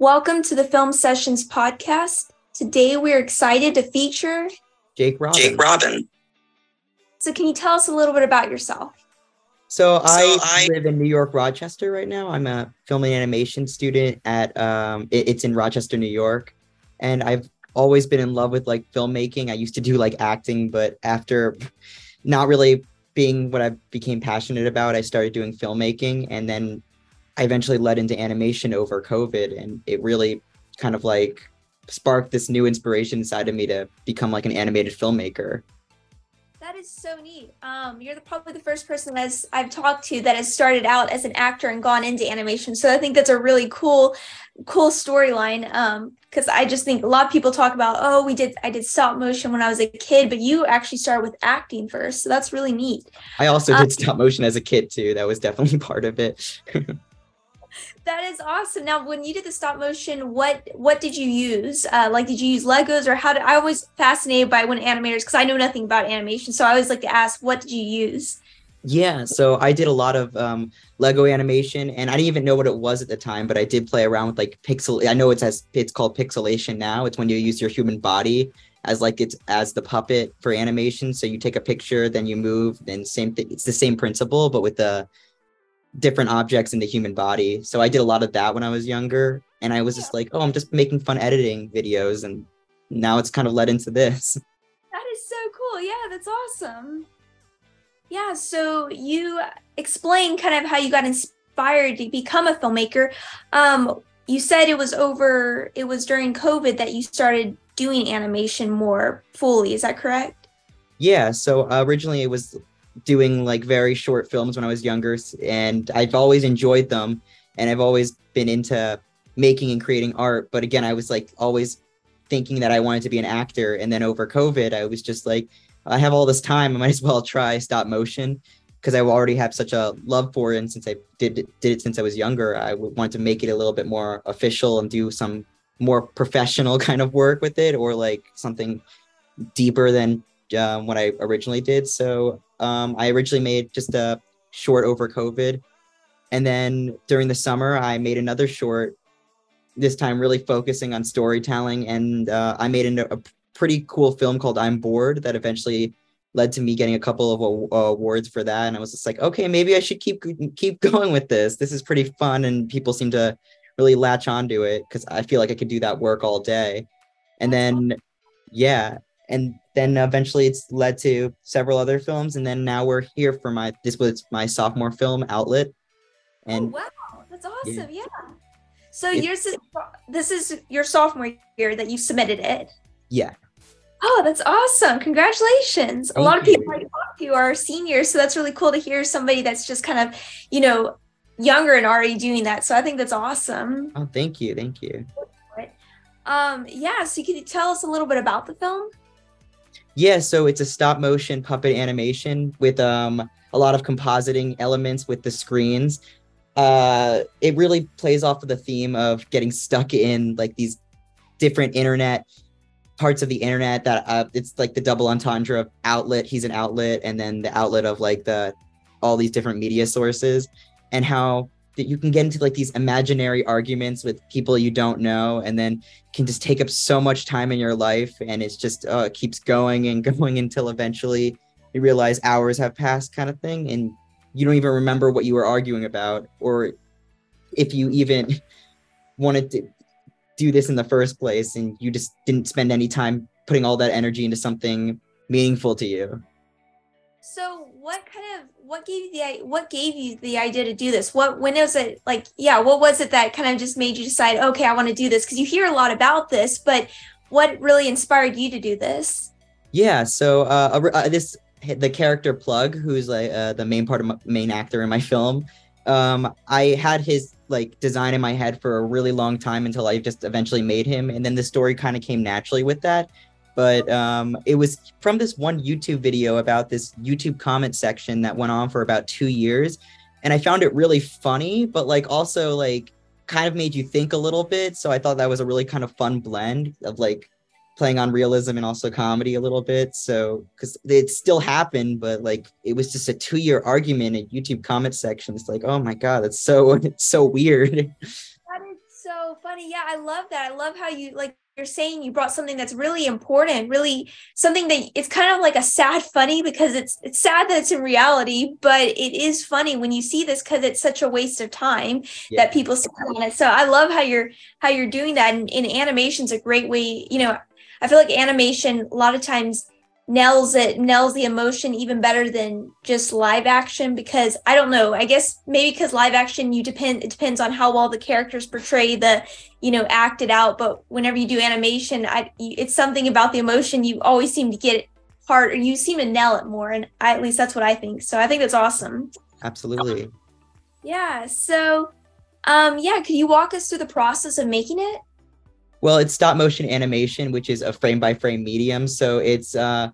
Welcome to the Film Sessions podcast. Today we're excited to feature Jake Robbins. Jake Robbins. So, can you tell us a little bit about yourself? So, I, I- live in New York, Rochester right now. I'm a film and animation student at um it- it's in Rochester, New York. And I've always been in love with like filmmaking. I used to do like acting, but after not really being what I became passionate about, I started doing filmmaking and then I eventually led into animation over COVID and it really kind of like sparked this new inspiration inside of me to become like an animated filmmaker. That is so neat. Um, you're the, probably the first person as I've talked to that has started out as an actor and gone into animation. So I think that's a really cool, cool storyline. Um, because I just think a lot of people talk about, oh, we did, I did stop motion when I was a kid, but you actually started with acting first. So that's really neat. I also Uh, did stop motion as a kid too. That was definitely part of it. That is awesome. Now, when you did the stop motion, what what did you use? Uh, like, did you use Legos or how did I was fascinated by when animators because I know nothing about animation, so I always like to ask, what did you use? yeah, so I did a lot of um, Lego animation, and I didn't even know what it was at the time, but I did play around with like pixel. I know it's as it's called pixilation now. It's when you use your human body as like it's as the puppet for animation. So you take a picture, then you move, then same thing. It's the same principle, but with the different objects in the human body. So I did a lot of that when I was younger, and I was just like, oh, I'm just making fun editing videos, and now it's kind of led into this. That is so cool. Yeah, that's awesome. Yeah, so you explain kind of how you got inspired to become a filmmaker. Um, you said it was over. It was during COVID that you started doing animation more fully. Is that correct? Yeah, so uh, originally it was doing like very short films when I was younger, and I've always enjoyed them, and I've always been into making and creating art. But again, I was like always thinking that I wanted to be an actor, and then over COVID, I was just like, I have all this time, I might as well try stop motion because I already have such a love for it, and since I did did it since I was younger, I wanted to make it a little bit more official and do some more professional kind of work with it, or like something deeper than um, what I originally did. So um, I originally made just a short over COVID. And then during the summer, I made another short, this time really focusing on storytelling. And uh, I made an, a pretty cool film called I'm Bored that eventually led to me getting a couple of aw- awards for that. And I was just like, okay, maybe I should keep keep going with this. This is pretty fun, and people seem to really latch onto it because I feel like I could do that work all day. And then, yeah, and then eventually it's led to several other films and then now we're here for my this was my sophomore film outlet and oh, wow, that's awesome. Yeah. So It- yours is this is your sophomore year that you submitted it. yeah Oh, that's awesome! Congratulations. a lot of people I talk to are seniors, so that's really cool to hear somebody that's just kind of, you know, younger and already doing that. So I think that's awesome. oh thank you thank you Um, yeah. So can you tell us a little bit about the film? Yeah so it's a stop motion puppet animation with um a lot of compositing elements with the screens. Uh it really plays off of the theme of getting stuck in like these different internet parts of the internet that uh, it's like the double entendre of outlet he's an outlet and then the outlet of like the all these different media sources and how that you can get into like these imaginary arguments with people you don't know and then can just take up so much time in your life and it's just uh, it keeps going and going until eventually you realize hours have passed kind of thing and you don't even remember what you were arguing about or if you even wanted to do this in the first place and you just didn't spend any time putting all that energy into something meaningful to you So what kind of what gave you the what gave you the idea to do this? What when was it like yeah, what was it that kind of just made you decide, okay, I want to do this? Because you hear a lot about this, but what really inspired you to do this? Yeah, so uh, uh, this the character Plug, who's like uh, the main part of my, main actor in my film. Um, I had his like design in my head for a really long time until I just eventually made him, and then the story kind of came naturally with that. But um, it was from this one YouTube video about this YouTube comment section that went on for about two years, and I found it really funny, but like also like kind of made you think a little bit. So I thought that was a really kind of fun blend of like playing on realism and also comedy a little bit. So because it still happened, but like it was just a two year argument in YouTube comment section. It's like, oh my god, that's so so weird. That is so funny. Yeah, I love that. I love how you like you're saying you brought something that's really important, really something that it's kind of like a sad funny because it's it's sad that it's in reality, but it is funny when you see this because it's such a waste of time yeah. that people spend on it. So I love how you're how you're doing that. And, and animation's a great way, you know, I feel like animation a lot of times nails it nails the emotion even better than just live action because i don't know i guess maybe because live action you depend it depends on how well the characters portray the you know acted out but whenever you do animation i it's something about the emotion you always seem to get it hard or you seem to nail it more and I, at least that's what i think so i think that's awesome. Absolutely. Yeah so um yeah could you walk us through the process of making it? Well it's stop motion animation which is a frame by frame medium so it's uh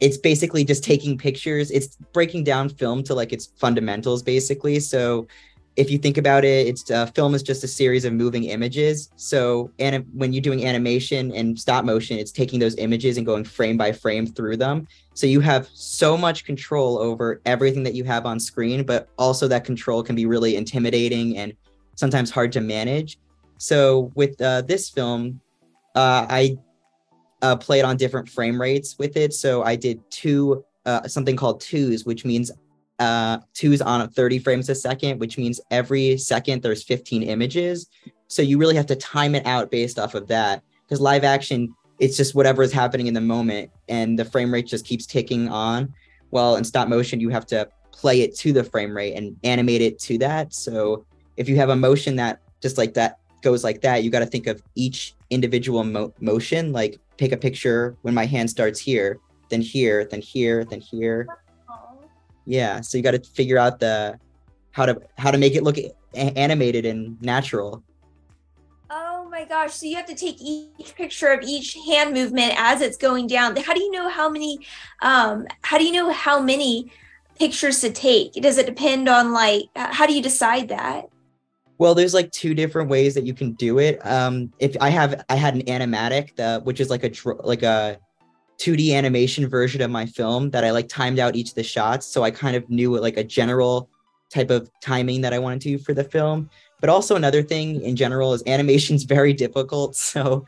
it's basically just taking pictures. It's breaking down film to like its fundamentals basically. So if you think about it it's uh, film is just a series of moving images. So and when you're doing animation and stop motion it's taking those images and going frame by frame through them. So you have so much control over everything that you have on screen but also that control can be really intimidating and sometimes hard to manage. So with uh, this film uh, i uh, played on different frame rates with it. So I did two, uh, something called twos, which means uh, twos on 30 frames a second, which means every second there's 15 images. So you really have to time it out based off of that. Because live action, it's just whatever is happening in the moment, and the frame rate just keeps ticking on. Well, in stop motion, you have to play it to the frame rate and animate it to that. So if you have a motion that just like that goes like that, you got to think of each individual mo- motion, like take a picture when my hand starts here, then here, then here, then here. Yeah, so you got to figure out the how to how to make it look a- animated and natural. Oh my gosh! So you have to take each picture of each hand movement as it's going down. How do you know how many? Um, how do you know how many pictures to take? Does it depend on like how do you decide that? Well, there's like two different ways that you can do it. Um, if I have, I had an animatic, the, which is like a like a 2D animation version of my film that I like timed out each of the shots, so I kind of knew like a general type of timing that I wanted to for the film. But also another thing in general is animation's very difficult, so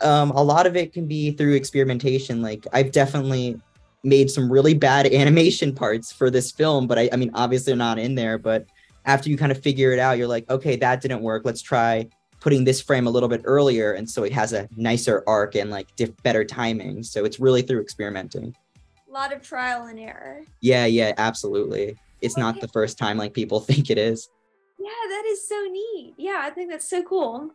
um, a lot of it can be through experimentation. Like I've definitely made some really bad animation parts for this film, but I, I mean, obviously they're not in there, but after you kind of figure it out, you're like, okay, that didn't work. Let's try putting this frame a little bit earlier. And so it has a nicer arc and like diff- better timing. So it's really through experimenting. A lot of trial and error. Yeah, yeah, absolutely. It's okay. not the first time like people think it is. Yeah, that is so neat. Yeah, I think that's so cool.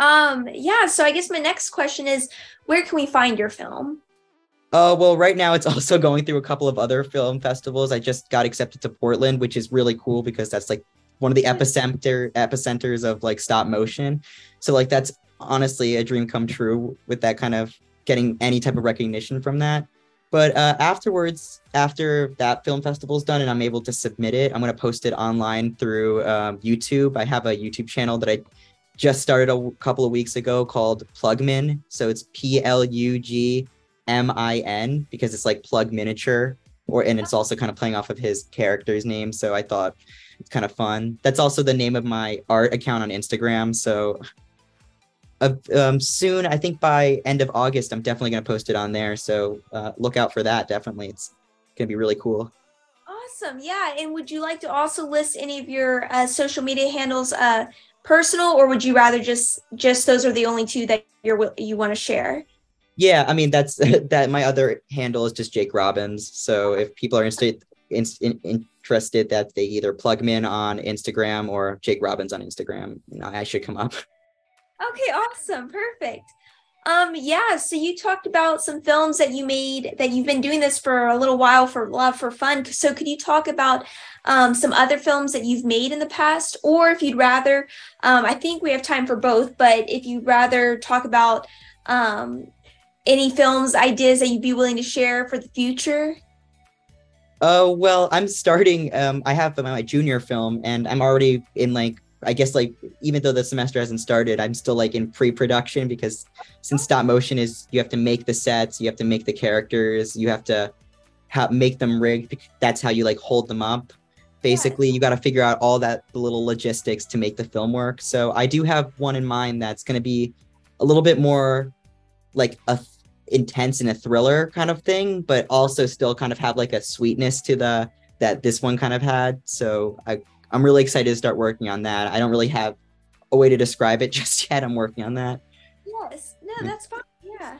Um, yeah, so I guess my next question is where can we find your film? Uh, well, right now it's also going through a couple of other film festivals. I just got accepted to Portland, which is really cool because that's like one of the epicenter epicenters of like stop motion. So like that's honestly a dream come true with that kind of getting any type of recognition from that. But uh, afterwards, after that film festival is done and I'm able to submit it, I'm going to post it online through um, YouTube. I have a YouTube channel that I just started a couple of weeks ago called Plugmin. So it's P L U G M I N because it's like plug miniature, or and it's also kind of playing off of his character's name. So I thought it's kind of fun. That's also the name of my art account on Instagram. So uh, um, soon, I think by end of August, I'm definitely going to post it on there. So uh, look out for that. Definitely, it's going to be really cool. Awesome. Yeah. And would you like to also list any of your uh, social media handles, uh, personal, or would you rather just just those are the only two that you're you want to share? Yeah, I mean that's that. My other handle is just Jake Robbins. So if people are interested, in, in, interested, that they either Plugmin on Instagram or Jake Robbins on Instagram, I should come up. Okay, awesome, perfect. Um, yeah. So you talked about some films that you made that you've been doing this for a little while for love for fun. So could you talk about um, some other films that you've made in the past, or if you'd rather, um, I think we have time for both, but if you'd rather talk about um, any films ideas that you'd be willing to share for the future? Uh well i'm starting um i have my junior film and i'm already in like i guess like even though the semester hasn't started i'm still like in pre-production because since stop motion is you have to make the sets you have to make the characters you have to have make them rigged that's how you like hold them up. Basically you got to figure out all that little logistics to make the film work. So i do have one in mind that's going to be a little bit more like a intense and a thriller kind of thing but also still kind of have like a sweetness to the that this one kind of had. So i i'm really excited to start working on that. I don't really have a way to describe it just yet. I'm working on that. Yes. No that's fine. Yeah.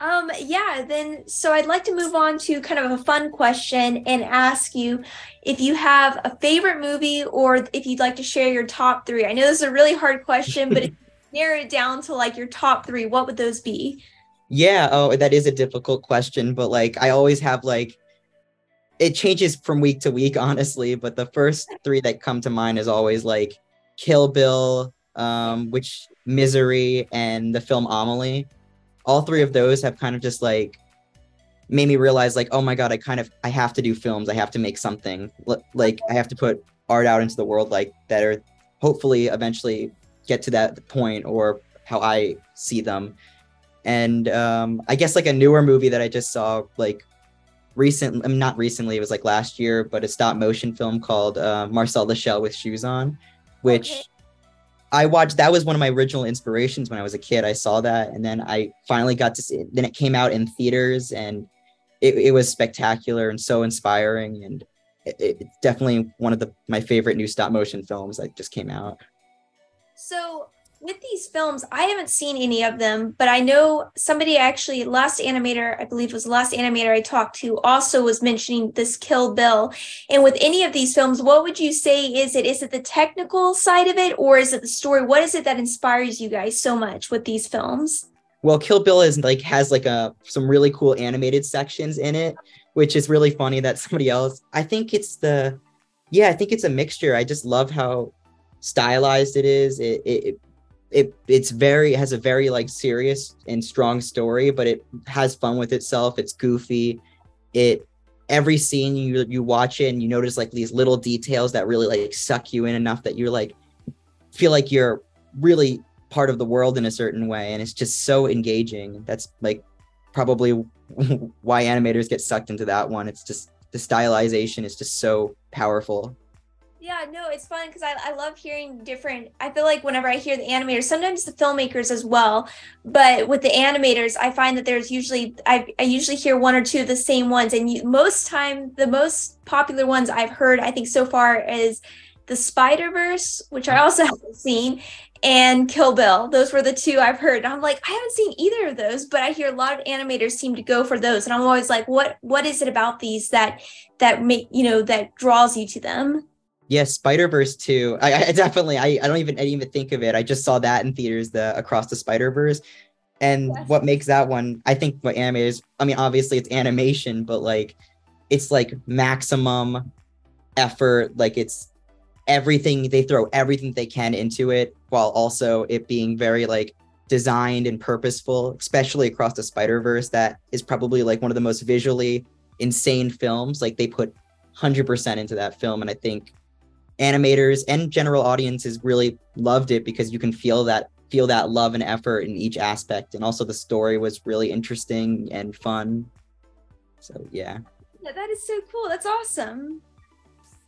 Um, yeah, then so I'd like to move on to kind of a fun question and ask you if you have a favorite movie or if you'd like to share your top three. I know this is a really hard question, but if you narrow it down to like your top three, what would those be? Yeah, oh, that is a difficult question, but like I always have like it changes from week to week, honestly. But the first three that come to mind is always like Kill Bill, um, which Misery, and the film Amelie all three of those have kind of just like made me realize like oh my god i kind of i have to do films i have to make something like i have to put art out into the world like that are hopefully eventually get to that point or how i see them and um i guess like a newer movie that i just saw like recent I mean, not recently it was like last year but a stop motion film called uh, marcel the shell with shoes on which okay. I watched that was one of my original inspirations when I was a kid. I saw that and then I finally got to see it. Then it came out in theaters and it, it was spectacular and so inspiring and it, it's definitely one of the my favorite new stop motion films that just came out. So with these films, I haven't seen any of them, but I know somebody actually, last animator, I believe was last animator I talked to, also was mentioning this Kill Bill. And with any of these films, what would you say is it? Is it the technical side of it, or is it the story? What is it that inspires you guys so much with these films? Well, Kill Bill is like has like a some really cool animated sections in it, which is really funny that somebody else. I think it's the, yeah, I think it's a mixture. I just love how stylized it is. It, it, it it's very it has a very like serious and strong story, but it has fun with itself. It's goofy. It every scene you you watch it you notice like these little details that really like suck you in enough that you're like feel like you're really part of the world in a certain way and it's just so engaging that's like probably why animators get sucked into that one it's just the stylization is just so powerful yeah, no, it's fun because I, I love hearing different. I feel like whenever I hear the animators, sometimes the filmmakers as well, but with the animators, I find that there's usually I, I usually hear one or two of the same ones, and you, most time the most popular ones I've heard I think so far is the Spider Verse, which I also haven't seen, and Kill Bill. Those were the two I've heard. I'm like, I haven't seen either of those, but I hear a lot of animators seem to go for those, and I'm always like, what what is it about these that that make you know that draws you to them? Yes, Spider Verse too. I, I definitely I, I don't even I didn't even think of it. I just saw that in theaters, the Across the Spider Verse, and yes. what makes that one? I think what animators. I mean, obviously it's animation, but like it's like maximum effort. Like it's everything they throw everything they can into it, while also it being very like designed and purposeful. Especially Across the Spider Verse, that is probably like one of the most visually insane films. Like they put hundred percent into that film, and I think animators and general audiences really loved it because you can feel that feel that love and effort in each aspect. And also the story was really interesting and fun. So yeah. Yeah that is so cool. That's awesome.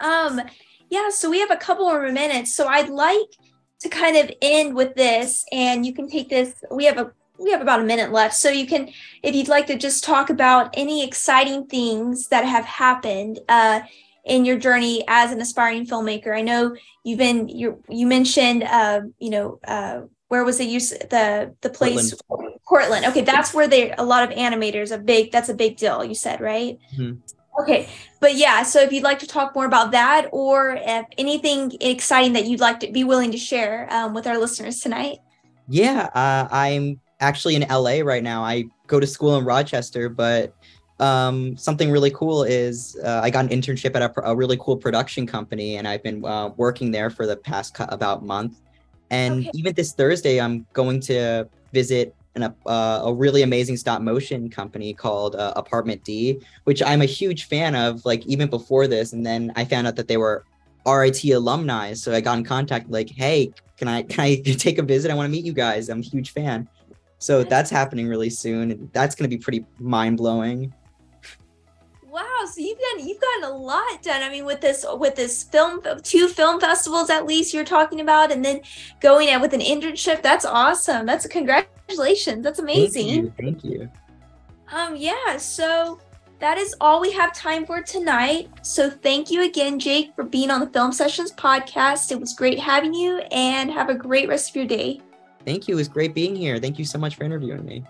Um yeah so we have a couple more minutes. So i'd like to kind of end with this and you can take this we have a we have about a minute left. So you can if you'd like to just talk about any exciting things that have happened uh in your journey as an aspiring filmmaker? I know you've been you you mentioned uh, you know uh, where was the use the the place Portland. Portland. Okay, that's where they a lot of animators a big that's a big deal. You said right. Mm-hmm. Okay, but yeah, so if you'd like to talk more about that, or if anything exciting that you'd like to be willing to share um, with our listeners tonight. Yeah, uh, I'm actually in LA right now. I go to school in Rochester, but um, something really cool is uh, I got an internship at a, a, really cool production company, and I've been uh, working there for the past about month. And okay. even this Thursday, I'm going to visit an, uh, a really amazing stop motion company called uh, Apartment D, which I'm a huge fan of. Like even before this, and then I found out that they were RIT alumni, so I got in contact. Like, hey, can I can I take a visit? I want to meet you guys. I'm a huge fan. So that's happening really soon, and that's going to be pretty mind blowing Wow, so you've gotten you've gotten a lot done. I mean, with this with this film, two film festivals at least you're talking about, and then going out with an internship. That's awesome. That's a congratulations. That's amazing. Thank you. Thank you. Um, yeah. So that is all we have time for tonight. So thank you again, Jake, for being on the Film Sessions podcast. It was great having you, and have a great rest of your day. Thank you. It was great being here. Thank you so much for interviewing me.